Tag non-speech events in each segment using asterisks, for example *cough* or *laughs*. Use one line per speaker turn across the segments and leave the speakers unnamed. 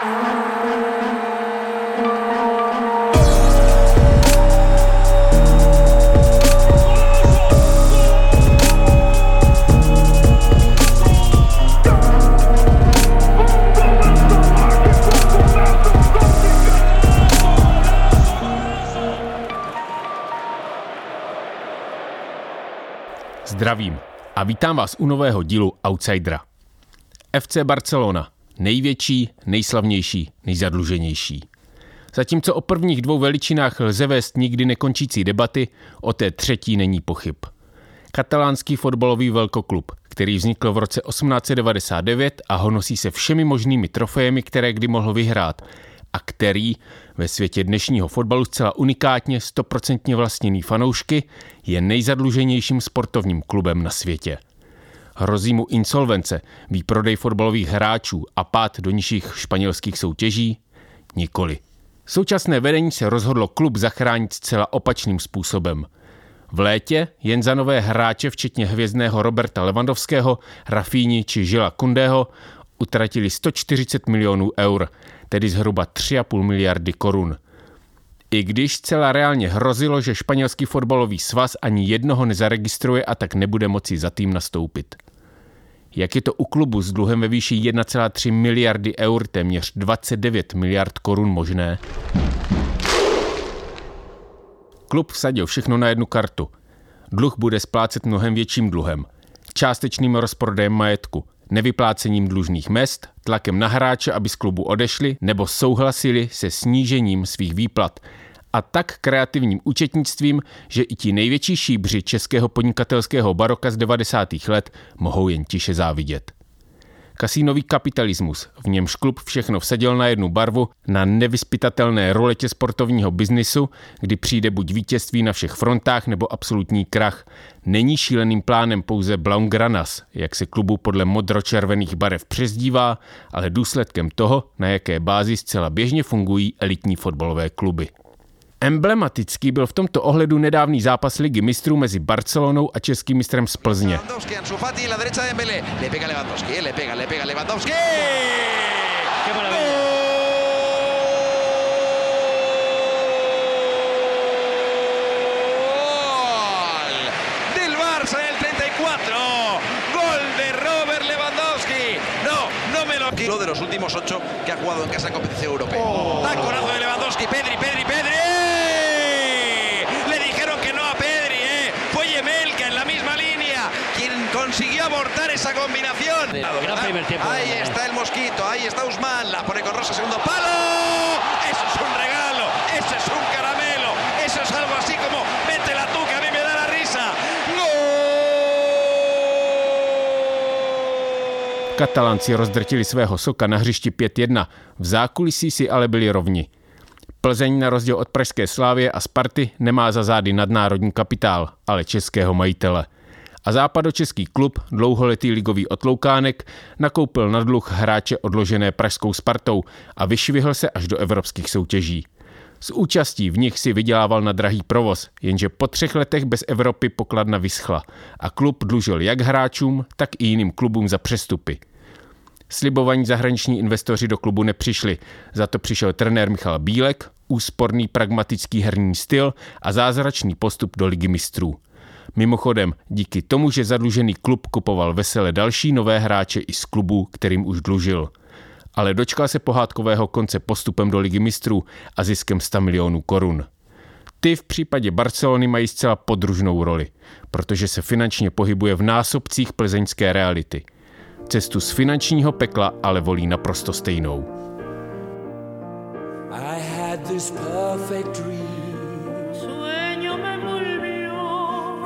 Zdravím a vítám vás u nového dílu Outsidera. FC Barcelona, největší, nejslavnější, nejzadluženější. Zatímco o prvních dvou veličinách lze vést nikdy nekončící debaty, o té třetí není pochyb. Katalánský fotbalový velkoklub, který vznikl v roce 1899 a honosí se všemi možnými trofejemi, které kdy mohl vyhrát, a který ve světě dnešního fotbalu zcela unikátně stoprocentně vlastněný fanoušky je nejzadluženějším sportovním klubem na světě. Hrozí mu insolvence, výprodej fotbalových hráčů a pád do nižších španělských soutěží? Nikoli. Současné vedení se rozhodlo klub zachránit zcela opačným způsobem. V létě jen za nové hráče, včetně hvězdného Roberta Levandovského, Rafíni či Žila Kundého, utratili 140 milionů eur, tedy zhruba 3,5 miliardy korun. I když zcela reálně hrozilo, že španělský fotbalový svaz ani jednoho nezaregistruje a tak nebude moci za tým nastoupit. Jak je to u klubu s dluhem ve výši 1,3 miliardy eur, téměř 29 miliard korun možné? Klub vsadil všechno na jednu kartu. Dluh bude splácet mnohem větším dluhem. Částečným rozprodejem majetku, nevyplácením dlužných mest, tlakem na hráče, aby z klubu odešli, nebo souhlasili se snížením svých výplat. A tak kreativním účetnictvím, že i ti největší šíbři českého podnikatelského baroka z 90. let mohou jen tiše závidět. Kasínový kapitalismus, v němž klub všechno vsadil na jednu barvu, na nevyspytatelné roletě sportovního biznisu, kdy přijde buď vítězství na všech frontách nebo absolutní krach, není šíleným plánem pouze Blaugranas, jak se klubu podle modročervených barev přezdívá, ale důsledkem toho, na jaké bázi zcela běžně fungují elitní fotbalové kluby. Emblematický byl v tomto ohledu nedávný zápas ligy mistrů mezi Barcelonou a českým mistrem z Plzně.
No, de los últimos ocho que ha jugado en casa en competición europea. Oh. Taconazo de Lewandowski, Pedri, Pedri, Pedri. Consiguió abortar esa combinación. Ahí está el mosquito, ahí está Usman, la pone con Rosa, segundo palo. Eso es un regalo, eso es un caramelo, eso es algo así como métela tú que a mí me da la risa.
Katalánci rozdrtili svého soka na hřišti 5-1, v zákulisí si ale byli rovni. Plzeň na rozdíl od pražské Slávě a Sparty nemá za zády nadnárodní kapitál, ale českého majitele – a západočeský klub, dlouholetý ligový otloukánek, nakoupil na dluh hráče odložené pražskou Spartou a vyšvihl se až do evropských soutěží. S účastí v nich si vydělával na drahý provoz, jenže po třech letech bez Evropy pokladna vyschla a klub dlužil jak hráčům, tak i jiným klubům za přestupy. Slibovaní zahraniční investoři do klubu nepřišli, za to přišel trenér Michal Bílek, úsporný pragmatický herní styl a zázračný postup do ligy mistrů. Mimochodem, díky tomu, že zadlužený klub kupoval vesele další nové hráče i z klubu, kterým už dlužil. Ale dočkal se pohádkového konce postupem do ligy mistrů a ziskem 100 milionů korun. Ty v případě Barcelony mají zcela podružnou roli, protože se finančně pohybuje v násobcích plzeňské reality. Cestu z finančního pekla ale volí naprosto stejnou. I had this perfect dream.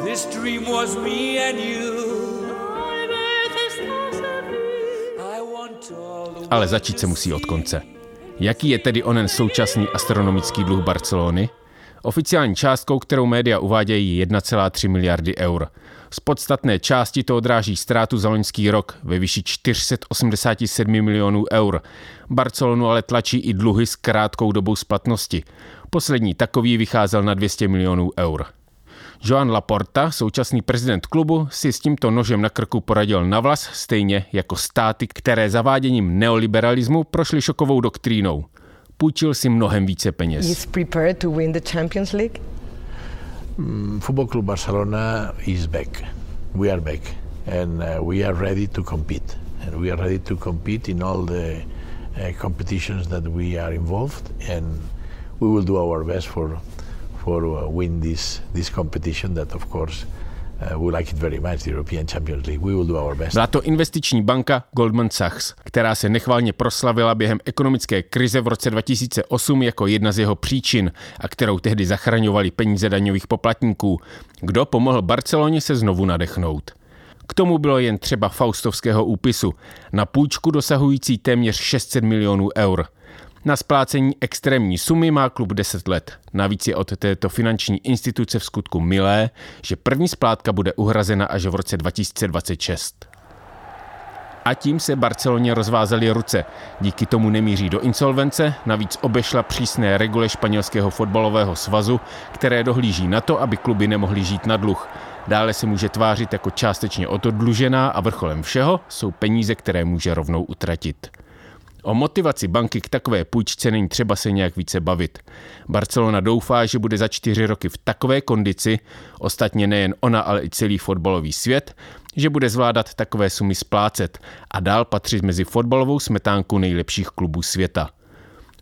This dream was me and you. Ale začít se musí od konce. Jaký je tedy onen současný astronomický dluh Barcelony? Oficiální částkou, kterou média uvádějí, 1,3 miliardy eur. Z podstatné části to odráží ztrátu za loňský rok ve výši 487 milionů eur. Barcelonu ale tlačí i dluhy s krátkou dobou splatnosti. Poslední takový vycházel na 200 milionů eur. Joan Laporta, současný prezident klubu, si s tímto nožem na krku poradil na vlas, stejně jako státy, které zaváděním neoliberalismu prošly šokovou doktrínou. Půjčil si mnohem více peněz.
Is prepared to win the Champions League?
Mm, Football Club Barcelona is back. We are back and uh, we are ready to compete. And we are ready to compete in all the uh, competitions that we are involved and we will do our best for for uh, win this this competition that of course Uh.
Byla to investiční banka Goldman Sachs, která se nechvalně proslavila během ekonomické krize v roce 2008 jako jedna z jeho příčin a kterou tehdy zachraňovali peníze daňových poplatníků. Kdo pomohl Barceloně se znovu nadechnout? K tomu bylo jen třeba faustovského úpisu na půjčku dosahující téměř 600 milionů eur – na splácení extrémní sumy má klub 10 let. Navíc je od této finanční instituce v skutku milé, že první splátka bude uhrazena až v roce 2026. A tím se Barceloně rozvázaly ruce. Díky tomu nemíří do insolvence, navíc obešla přísné regule španělského fotbalového svazu, které dohlíží na to, aby kluby nemohly žít na dluh. Dále se může tvářit jako částečně otodlužená a vrcholem všeho jsou peníze, které může rovnou utratit. O motivaci banky k takové půjčce není třeba se nějak více bavit. Barcelona doufá, že bude za čtyři roky v takové kondici, ostatně nejen ona, ale i celý fotbalový svět, že bude zvládat takové sumy splácet a dál patřit mezi fotbalovou smetánku nejlepších klubů světa.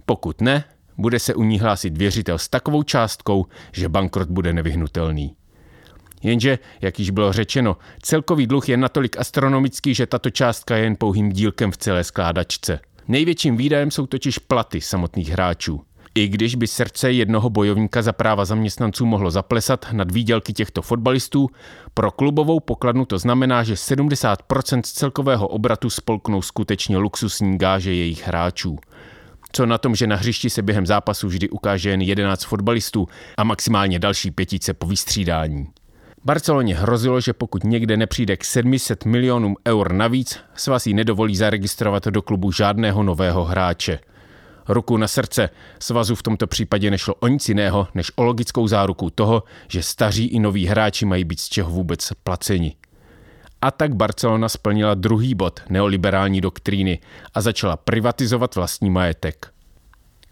Pokud ne, bude se u ní hlásit věřitel s takovou částkou, že bankrot bude nevyhnutelný. Jenže, jak již bylo řečeno, celkový dluh je natolik astronomický, že tato částka je jen pouhým dílkem v celé skládačce – Největším výdajem jsou totiž platy samotných hráčů. I když by srdce jednoho bojovníka za práva zaměstnanců mohlo zaplesat nad výdělky těchto fotbalistů, pro klubovou pokladnu to znamená, že 70% z celkového obratu spolknou skutečně luxusní gáže jejich hráčů. Co na tom, že na hřišti se během zápasu vždy ukáže jen 11 fotbalistů a maximálně další pětice po vystřídání. Barceloně hrozilo, že pokud někde nepřijde k 700 milionům eur navíc, svaz jí nedovolí zaregistrovat do klubu žádného nového hráče. Ruku na srdce, svazu v tomto případě nešlo o nic jiného, než o logickou záruku toho, že staří i noví hráči mají být z čeho vůbec placeni. A tak Barcelona splnila druhý bod neoliberální doktríny a začala privatizovat vlastní majetek.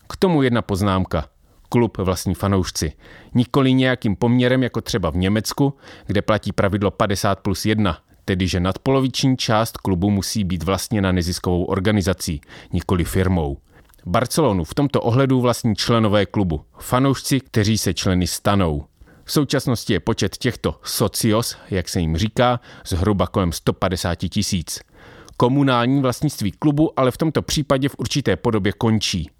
K tomu jedna poznámka – klub vlastní fanoušci. Nikoli nějakým poměrem jako třeba v Německu, kde platí pravidlo 50 plus 1, tedy že nadpoloviční část klubu musí být vlastněna neziskovou organizací, nikoli firmou. Barcelonu v tomto ohledu vlastní členové klubu, fanoušci, kteří se členy stanou. V současnosti je počet těchto socios, jak se jim říká, zhruba kolem 150 tisíc. Komunální vlastnictví klubu ale v tomto případě v určité podobě končí.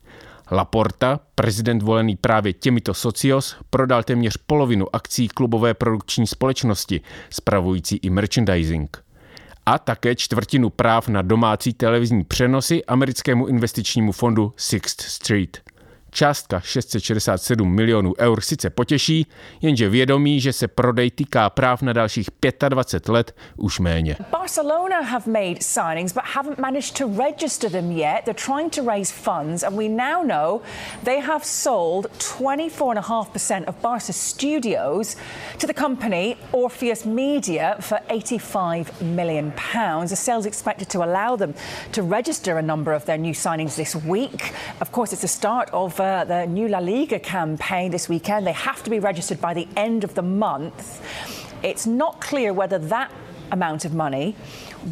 Laporta, prezident volený právě těmito socios, prodal téměř polovinu akcí klubové produkční společnosti, spravující i merchandising. A také čtvrtinu práv na domácí televizní přenosy americkému investičnímu fondu Sixth Street. Částka 667 milionů eur sice potěší, jenže vědomí, že se prodej týká práv na dalších 25 let, už méně. Barcelona have made signings but haven't managed to register them yet. They're trying to raise funds and we now know they have sold 24.5% of Barca Studios to the company Orpheus Media for 85 million pounds. The sale is expected to allow them to register a number of their new signings this week. Of course, it's the start of uh, the new La Liga campaign this weekend. They have to be registered by the end of the month. It's not clear whether that amount of money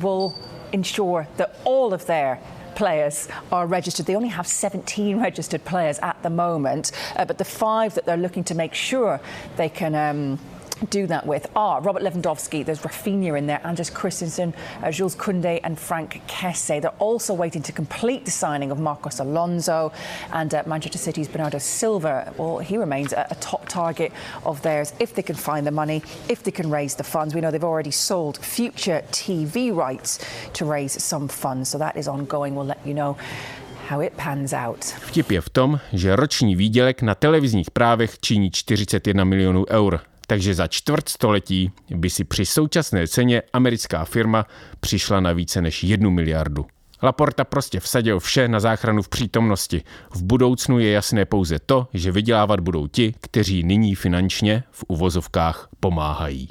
will ensure that all of their players are registered. They only have 17 *laughs* registered players at the moment, uh, but the five that they're looking to make sure they can. Um, do that with are Robert Lewandowski, there's Rafinha in there, Anders Christensen, uh, Jules Koundé, and Frank Kesse. They're also waiting to complete the signing of Marcos Alonso and uh, Manchester City's Bernardo Silva. Well, he remains a, a, top target of theirs if they can find the money, if they can raise the funds. We know they've already sold future TV rights to raise some funds, so that is ongoing. We'll let you know. How it pans out. Vtip je v tom, že roční výdělek na televizních právech činí 41 milionů eur. Takže za čtvrt století by si při současné ceně americká firma přišla na více než jednu miliardu. Laporta prostě vsadil vše na záchranu v přítomnosti. V budoucnu je jasné pouze to, že vydělávat budou ti, kteří nyní finančně v uvozovkách pomáhají.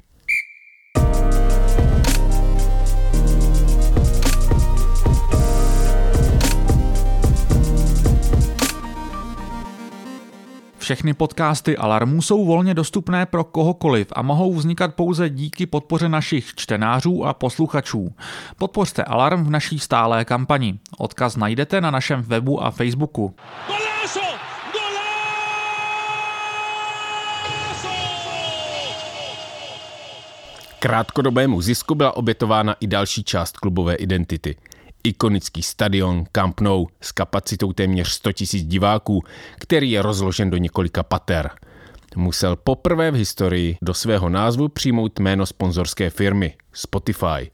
Všechny podcasty Alarmu jsou volně dostupné pro kohokoliv a mohou vznikat pouze díky podpoře našich čtenářů a posluchačů. Podpořte Alarm v naší stálé kampani. Odkaz najdete na našem webu a Facebooku.
Krátkodobému zisku byla obětována i další část klubové identity – ikonický stadion Camp Nou s kapacitou téměř 100 000 diváků, který je rozložen do několika pater. Musel poprvé v historii do svého názvu přijmout jméno sponzorské firmy Spotify.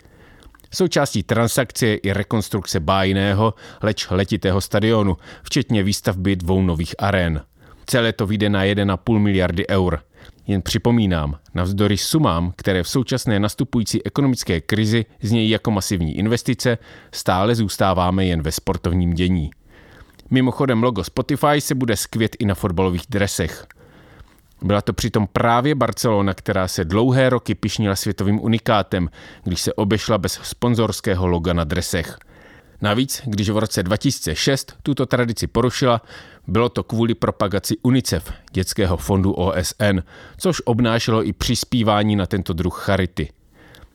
Součástí transakce je i rekonstrukce bájného, leč letitého stadionu, včetně výstavby dvou nových arén. Celé to vyjde na 1,5 miliardy eur – jen připomínám, navzdory sumám, které v současné nastupující ekonomické krizi znějí jako masivní investice, stále zůstáváme jen ve sportovním dění. Mimochodem logo Spotify se bude skvět i na fotbalových dresech. Byla to přitom právě Barcelona, která se dlouhé roky pišnila světovým unikátem, když se obešla bez sponzorského loga na dresech – Navíc, když v roce 2006 tuto tradici porušila, bylo to kvůli propagaci UNICEF, dětského fondu OSN, což obnášelo i přispívání na tento druh charity.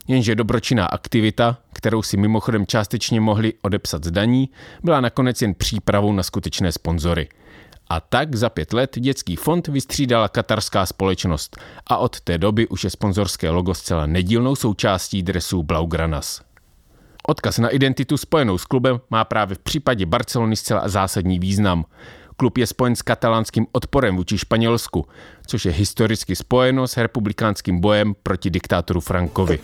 Jenže dobročinná aktivita, kterou si mimochodem částečně mohli odepsat z daní, byla nakonec jen přípravou na skutečné sponzory. A tak za pět let dětský fond vystřídala katarská společnost a od té doby už je sponzorské logo zcela nedílnou součástí dresů Blaugranas. Odkaz na identitu spojenou s klubem má právě v případě Barcelony zcela zásadní význam. Klub je spojen s katalánským odporem vůči Španělsku, což je historicky spojeno s republikánským bojem proti diktátoru Frankovi.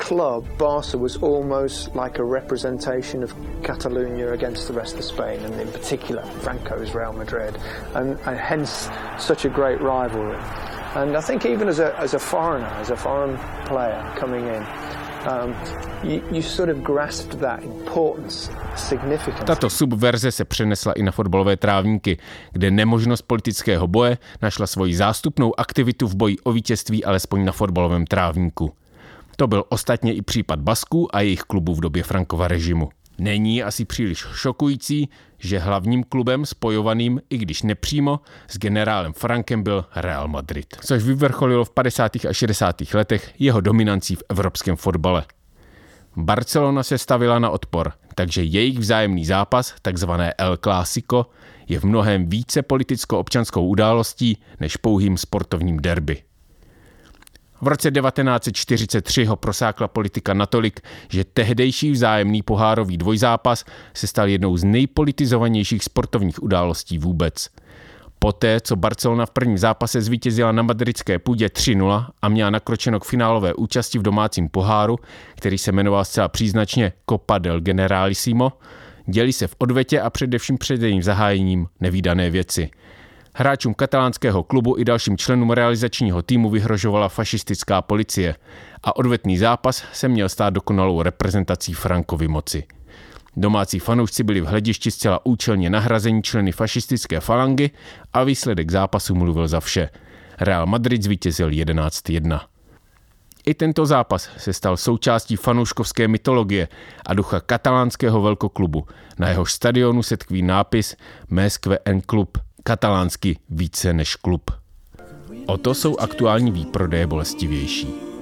And I think even as a, as a foreigner, as a foreign player coming in, Tato subverze se přenesla i na fotbalové trávníky, kde nemožnost politického boje našla svoji zástupnou aktivitu v boji o vítězství alespoň na fotbalovém trávníku. To byl ostatně i případ Basků a jejich klubu v době Frankova režimu. Není asi příliš šokující, že hlavním klubem spojovaným, i když nepřímo, s generálem Frankem byl Real Madrid, což vyvrcholilo v 50. a 60. letech jeho dominancí v evropském fotbale. Barcelona se stavila na odpor, takže jejich vzájemný zápas, takzvané El Clásico, je v mnohem více politicko-občanskou událostí než pouhým sportovním derby. V roce 1943 ho prosákla politika natolik, že tehdejší vzájemný pohárový dvojzápas se stal jednou z nejpolitizovanějších sportovních událostí vůbec. Poté, co Barcelona v prvním zápase zvítězila na madridské půdě 3-0 a měla nakročeno k finálové účasti v domácím poháru, který se jmenoval zcela příznačně Copa del Generalissimo, dělí se v odvetě a především před jejím zahájením nevýdané věci – Hráčům katalánského klubu i dalším členům realizačního týmu vyhrožovala fašistická policie a odvetný zápas se měl stát dokonalou reprezentací Frankovy moci. Domácí fanoušci byli v hledišti zcela účelně nahrazení členy fašistické falangy a výsledek zápasu mluvil za vše. Real Madrid zvítězil 11-1. I tento zápas se stal součástí fanouškovské mytologie a ducha katalánského velkoklubu. Na jehož stadionu se tkví nápis Mesque en Club katalánsky více než klub. O to jsou aktuální výprodeje bolestivější.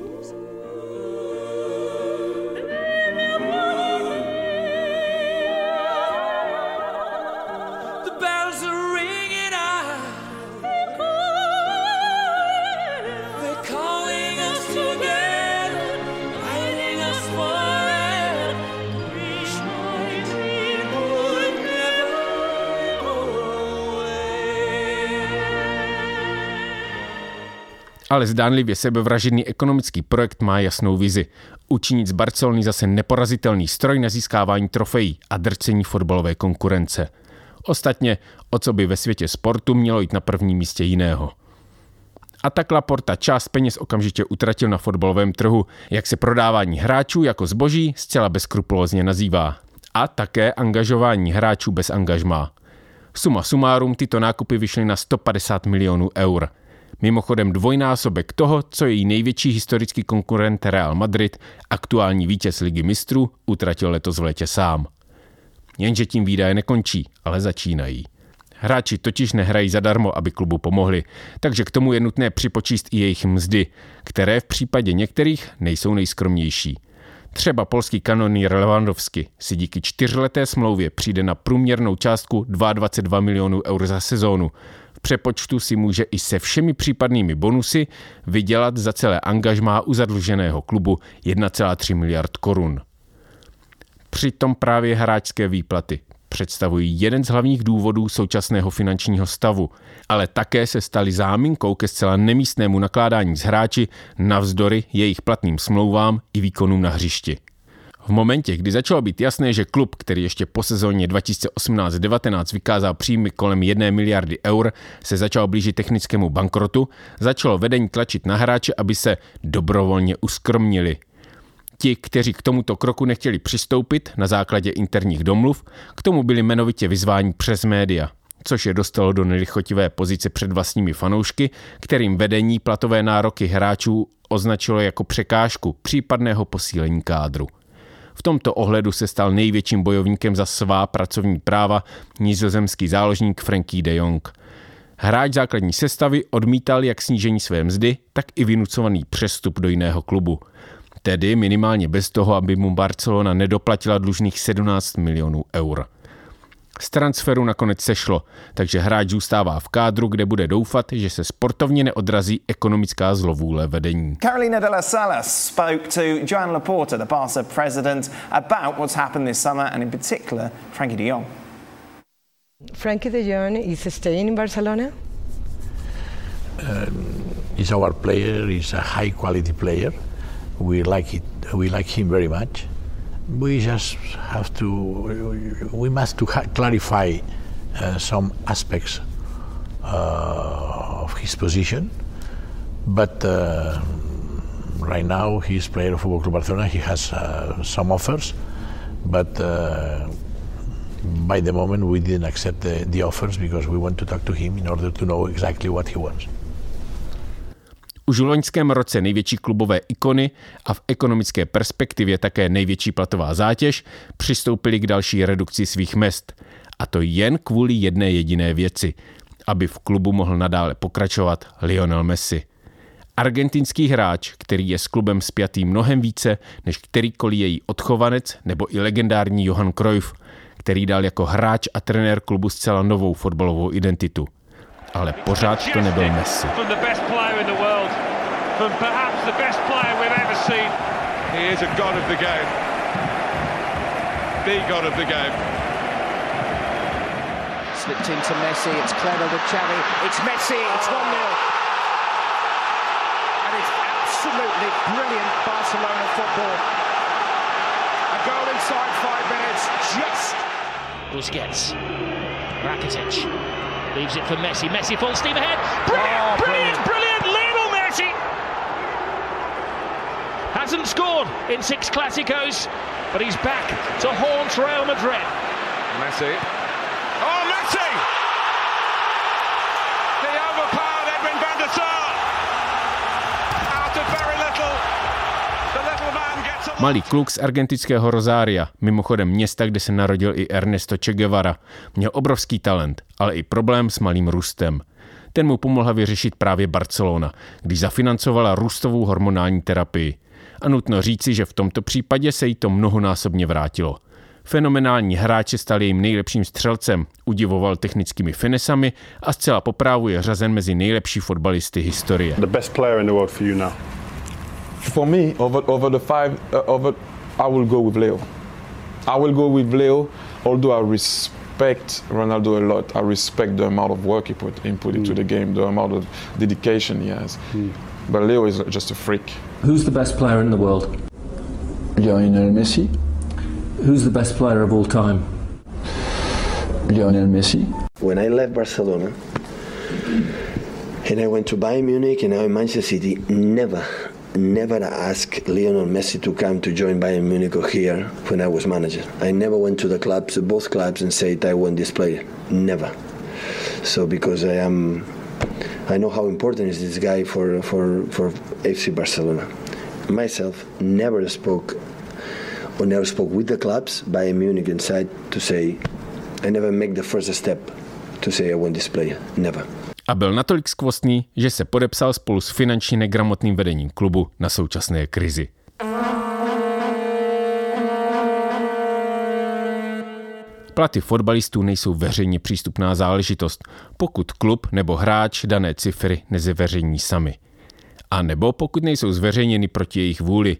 Ale zdánlivě sebevražedný ekonomický projekt má jasnou vizi. Učinit z Barcelony zase neporazitelný stroj na získávání trofejí a drcení fotbalové konkurence. Ostatně, o co by ve světě sportu mělo jít na prvním místě jiného. A tak Laporta část peněz okamžitě utratil na fotbalovém trhu, jak se prodávání hráčů jako zboží zcela bezkrupulózně nazývá. a také angažování hráčů bez angažmá. Suma sumárum tyto nákupy vyšly na 150 milionů eur. Mimochodem dvojnásobek toho, co její největší historický konkurent Real Madrid, aktuální vítěz ligy mistrů, utratil letos v létě sám. Jenže tím výdaje nekončí, ale začínají. Hráči totiž nehrají zadarmo, aby klubu pomohli, takže k tomu je nutné připočíst i jejich mzdy, které v případě některých nejsou nejskromnější. Třeba polský kanonýr Lewandowski si díky čtyřleté smlouvě přijde na průměrnou částku 22 milionů eur za sezónu. Přepočtu si může i se všemi případnými bonusy vydělat za celé angažmá u zadluženého klubu 1,3 miliard korun. Přitom právě hráčské výplaty představují jeden z hlavních důvodů současného finančního stavu, ale také se staly záminkou ke zcela nemístnému nakládání s hráči navzdory jejich platným smlouvám i výkonům na hřišti. V momentě, kdy začalo být jasné, že klub, který ještě po sezóně 2018-19 vykázal příjmy kolem 1 miliardy eur, se začal blížit technickému bankrotu, začalo vedení tlačit na hráče, aby se dobrovolně uskromnili – Ti, kteří k tomuto kroku nechtěli přistoupit na základě interních domluv, k tomu byli jmenovitě vyzváni přes média, což je dostalo do nelichotivé pozice před vlastními fanoušky, kterým vedení platové nároky hráčů označilo jako překážku případného posílení kádru. V tomto ohledu se stal největším bojovníkem za svá pracovní práva nizozemský záložník Frankie de Jong. Hráč základní sestavy odmítal jak snížení své mzdy, tak i vynucovaný přestup do jiného klubu – tedy minimálně bez toho, aby mu Barcelona nedoplatila dlužných 17 milionů eur. Z transferu nakonec sešlo, takže hráč zůstává v kádru, kde bude doufat, že se sportovně neodrazí ekonomická zlovůle vedení.
Carolina de la Sala spoke to Joan Laporta, the Barca president, about what's happened this summer and in particular Frankie de Jong.
Frankie de Jong is staying in Barcelona?
Um, he's our player, he's a high quality player. we like it. We like him very much. We just have to. We must to clarify uh, some aspects uh, of his position, but. Uh, right now, he's player of Football Club Barcelona. He has uh, some offers, but uh, by the moment we didn't accept the, the offers because we want to talk to him in order to know exactly what he wants.
Už v loňském roce největší klubové ikony a v ekonomické perspektivě také největší platová zátěž přistoupili k další redukci svých mest. A to jen kvůli jedné jediné věci, aby v klubu mohl nadále pokračovat Lionel Messi. Argentinský hráč, který je s klubem spjatý mnohem více než kterýkoliv její odchovanec nebo i legendární Johan Cruyff, který dal jako hráč a trenér klubu zcela novou fotbalovou identitu. Ale pořád to nebyl Messi. From perhaps the best player we've ever seen. He is a god of the game. The god of the game. Slipped into Messi, it's clever with Xavi, it's Messi, it's 1-0. And it's absolutely brilliant Barcelona football. A goal inside five minutes, just... Busquets, Rakitic, leaves it for Messi, Messi full steam ahead, brilliant, oh, brilliant, brilliant! Hasn't scored in six Clásicos, but he's back to haunt Real Madrid. Messi. Oh, Messi! He overpowered Edwin van der Sar. Out of very little. The little man gets a Malý kluk z argentinského Rosária, mimochodem města, kde se narodil i Ernesto Che Guevara, měl obrovský talent, ale i problém s malým růstem. Ten mu pomohla vyřešit právě Barcelona, když zafinancovala růstovou hormonální terapii a nutno říci, že v tomto případě se jí to mnohonásobně vrátilo. Fenomenální hráč se stal jejím nejlepším střelcem, udivoval technickými finesami a zcela poprávu je řazen mezi nejlepší fotbalisty historie. The best player in the world for you now? For me, over, over the five, uh, over, I will go with Leo. I will go with Leo, although I respect Ronaldo a lot. I respect the amount of work he put, input into mm. the game, the amount of dedication he has. Mm. But Leo is just a freak. Who's the best player in the world? Lionel Messi. Who's the best player of all time? Lionel Messi. When I left Barcelona and I went to Bayern Munich and now in Manchester City, never,
never asked Lionel Messi to come to join Bayern Munich or here when I was manager. I never went to the clubs, both clubs, and said I want this player. Never. So because I am, I know how important is this guy for for for FC Barcelona. Myself never spoke or never spoke with the clubs, Bayern Munich inside to say, I never make the first step to say I want this player. Never.
A byl natolik skvostný, že se podepsal spolu s finančně negramotným vedením klubu na současné krizi. Platy fotbalistů nejsou veřejně přístupná záležitost, pokud klub nebo hráč dané cifry nezveřejní sami. A nebo pokud nejsou zveřejněny proti jejich vůli.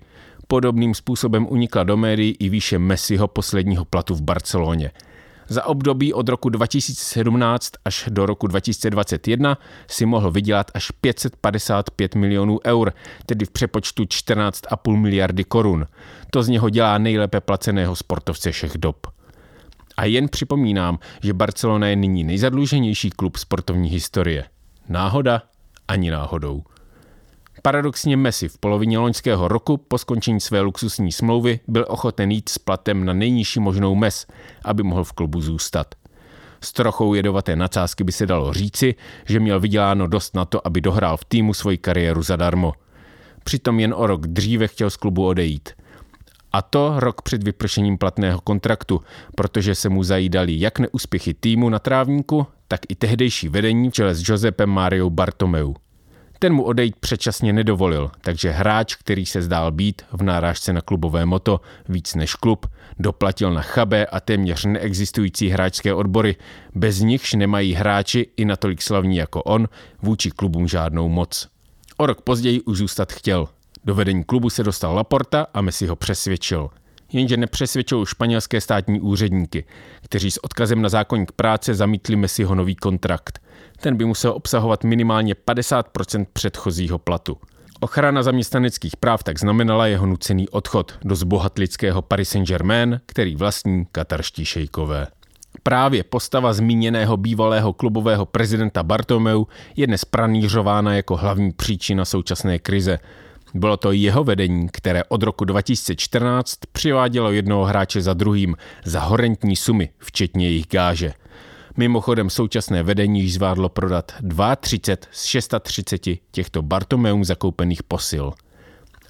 Podobným způsobem unikla do médií i výše Messiho posledního platu v Barceloně – za období od roku 2017 až do roku 2021 si mohl vydělat až 555 milionů eur, tedy v přepočtu 14,5 miliardy korun. To z něho dělá nejlépe placeného sportovce všech dob. A jen připomínám, že Barcelona je nyní nejzadluženější klub sportovní historie. Náhoda? Ani náhodou. Paradoxně Messi v polovině loňského roku po skončení své luxusní smlouvy byl ochoten jít s platem na nejnižší možnou mes, aby mohl v klubu zůstat. S trochou jedovaté nadsázky by se dalo říci, že měl vyděláno dost na to, aby dohrál v týmu svoji kariéru zadarmo. Přitom jen o rok dříve chtěl z klubu odejít. A to rok před vypršením platného kontraktu, protože se mu zajídali jak neúspěchy týmu na trávníku, tak i tehdejší vedení v čele s Josepem Mariou Bartomeu. Ten mu odejít předčasně nedovolil, takže hráč, který se zdál být v nárážce na klubové moto víc než klub, doplatil na chabé a téměř neexistující hráčské odbory, bez nichž nemají hráči i natolik slavní jako on vůči klubům žádnou moc. O rok později už zůstat chtěl. Do vedení klubu se dostal Laporta a Messi ho přesvědčil – jenže nepřesvědčil španělské státní úředníky, kteří s odkazem na zákonník práce zamítli Messiho nový kontrakt. Ten by musel obsahovat minimálně 50% předchozího platu. Ochrana zaměstnaneckých práv tak znamenala jeho nucený odchod do zbohatlického Paris Saint-Germain, který vlastní katarští šejkové. Právě postava zmíněného bývalého klubového prezidenta Bartomeu je dnes pranířována jako hlavní příčina současné krize, bylo to jeho vedení, které od roku 2014 přivádělo jednoho hráče za druhým za horentní sumy, včetně jejich gáže. Mimochodem současné vedení již zvládlo prodat 32 z 630 těchto Bartomeum zakoupených posil.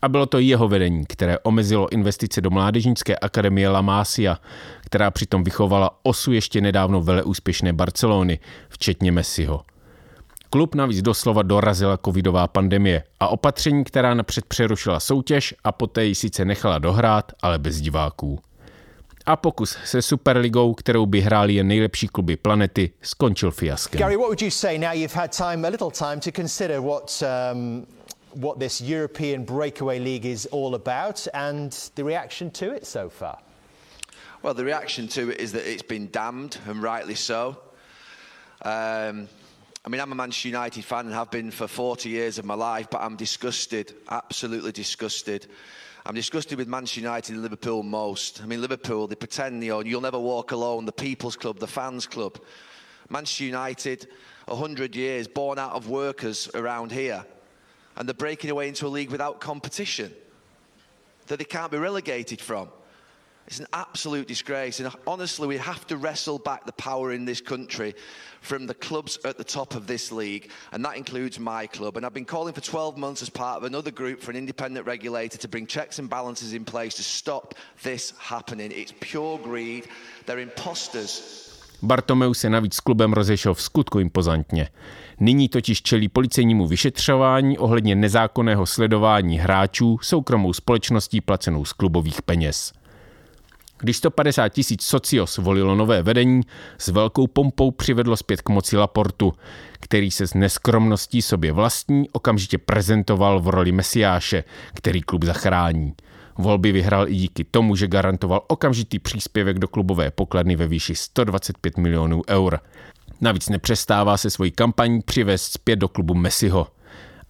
A bylo to jeho vedení, které omezilo investice do mládežnické akademie La Masia, která přitom vychovala osu ještě nedávno veleúspěšné Barcelony, včetně Messiho. Klub navíc doslova dorazila covidová pandemie a opatření, která napřed přerušila soutěž a poté ji sice nechala dohrát, ale bez diváků. A pokus se Superligou, kterou by hráli jen nejlepší kluby planety, skončil fiaskem. Gary, what would you say now you've had time, a little time to consider what um, what this European breakaway league is all about and the reaction to it so far?
Well, the reaction to it is that it's been damned and rightly so. Um, I mean, I'm a Manchester United fan and have been for 40 years of my life, but I'm disgusted, absolutely disgusted. I'm disgusted with Manchester United and Liverpool most. I mean, Liverpool, they pretend, you know, you'll never walk alone, the people's club, the fans' club. Manchester United, 100 years, born out of workers around here. And they're breaking away into a league without competition that they can't be relegated from. It's an absolute disgrace. And honestly, we have to wrestle back the power in this country from the clubs at the top of this league, and that includes my club. And I've been calling for 12 months as part of another group for an independent regulator to bring checks and balances in place to stop this happening. It's pure greed. They're imposters.
Bartomeu se navíc s klubem rozešel v skutku impozantně. Nyní totiž čelí policejnímu vyšetřování ohledně nezákonného sledování hráčů soukromou společností placenou z klubových peněz. Když 150 tisíc socios volilo nové vedení, s velkou pompou přivedlo zpět k moci Laportu, který se s neskromností sobě vlastní okamžitě prezentoval v roli mesiáše, který klub zachrání. Volby vyhrál i díky tomu, že garantoval okamžitý příspěvek do klubové pokladny ve výši 125 milionů eur. Navíc nepřestává se svojí kampaní přivést zpět do klubu Messiho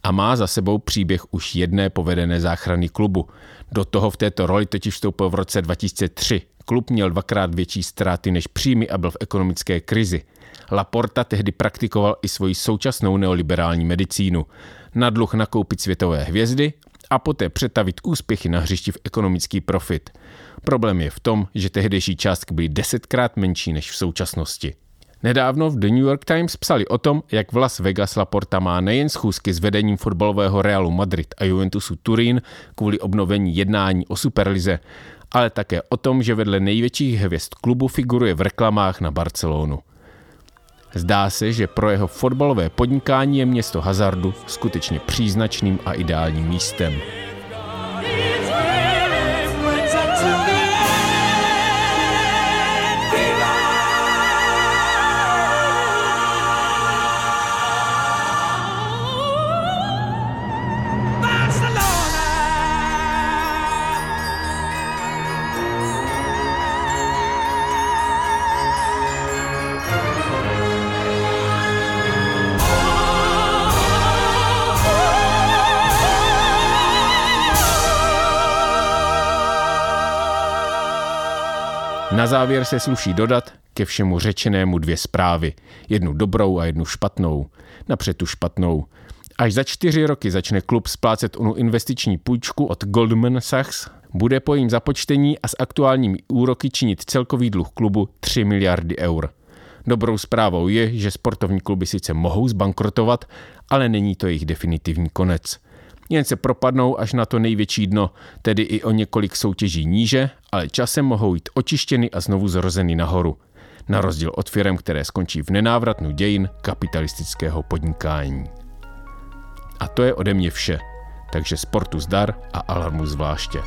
a má za sebou příběh už jedné povedené záchrany klubu. Do toho v této roli totiž vstoupil v roce 2003. Klub měl dvakrát větší ztráty než příjmy a byl v ekonomické krizi. Laporta tehdy praktikoval i svoji současnou neoliberální medicínu. Na dluh nakoupit světové hvězdy a poté přetavit úspěchy na hřišti v ekonomický profit. Problém je v tom, že tehdejší částky byly desetkrát menší než v současnosti. Nedávno v The New York Times psali o tom, jak v Las Vegas Laporta má nejen schůzky s vedením fotbalového Realu Madrid a Juventusu Turín kvůli obnovení jednání o Superlize, ale také o tom, že vedle největších hvězd klubu figuruje v reklamách na Barcelonu. Zdá se, že pro jeho fotbalové podnikání je město hazardu skutečně příznačným a ideálním místem. Na závěr se sluší dodat ke všemu řečenému dvě zprávy. Jednu dobrou a jednu špatnou. Napřed tu špatnou. Až za čtyři roky začne klub splácet onu investiční půjčku od Goldman Sachs, bude po jejím započtení a s aktuálními úroky činit celkový dluh klubu 3 miliardy eur. Dobrou zprávou je, že sportovní kluby sice mohou zbankrotovat, ale není to jejich definitivní konec jen se propadnou až na to největší dno, tedy i o několik soutěží níže, ale časem mohou jít očištěny a znovu zrozeny nahoru. Na rozdíl od firm, které skončí v nenávratnu dějin kapitalistického podnikání. A to je ode mě vše. Takže sportu zdar a alarmu zvláště.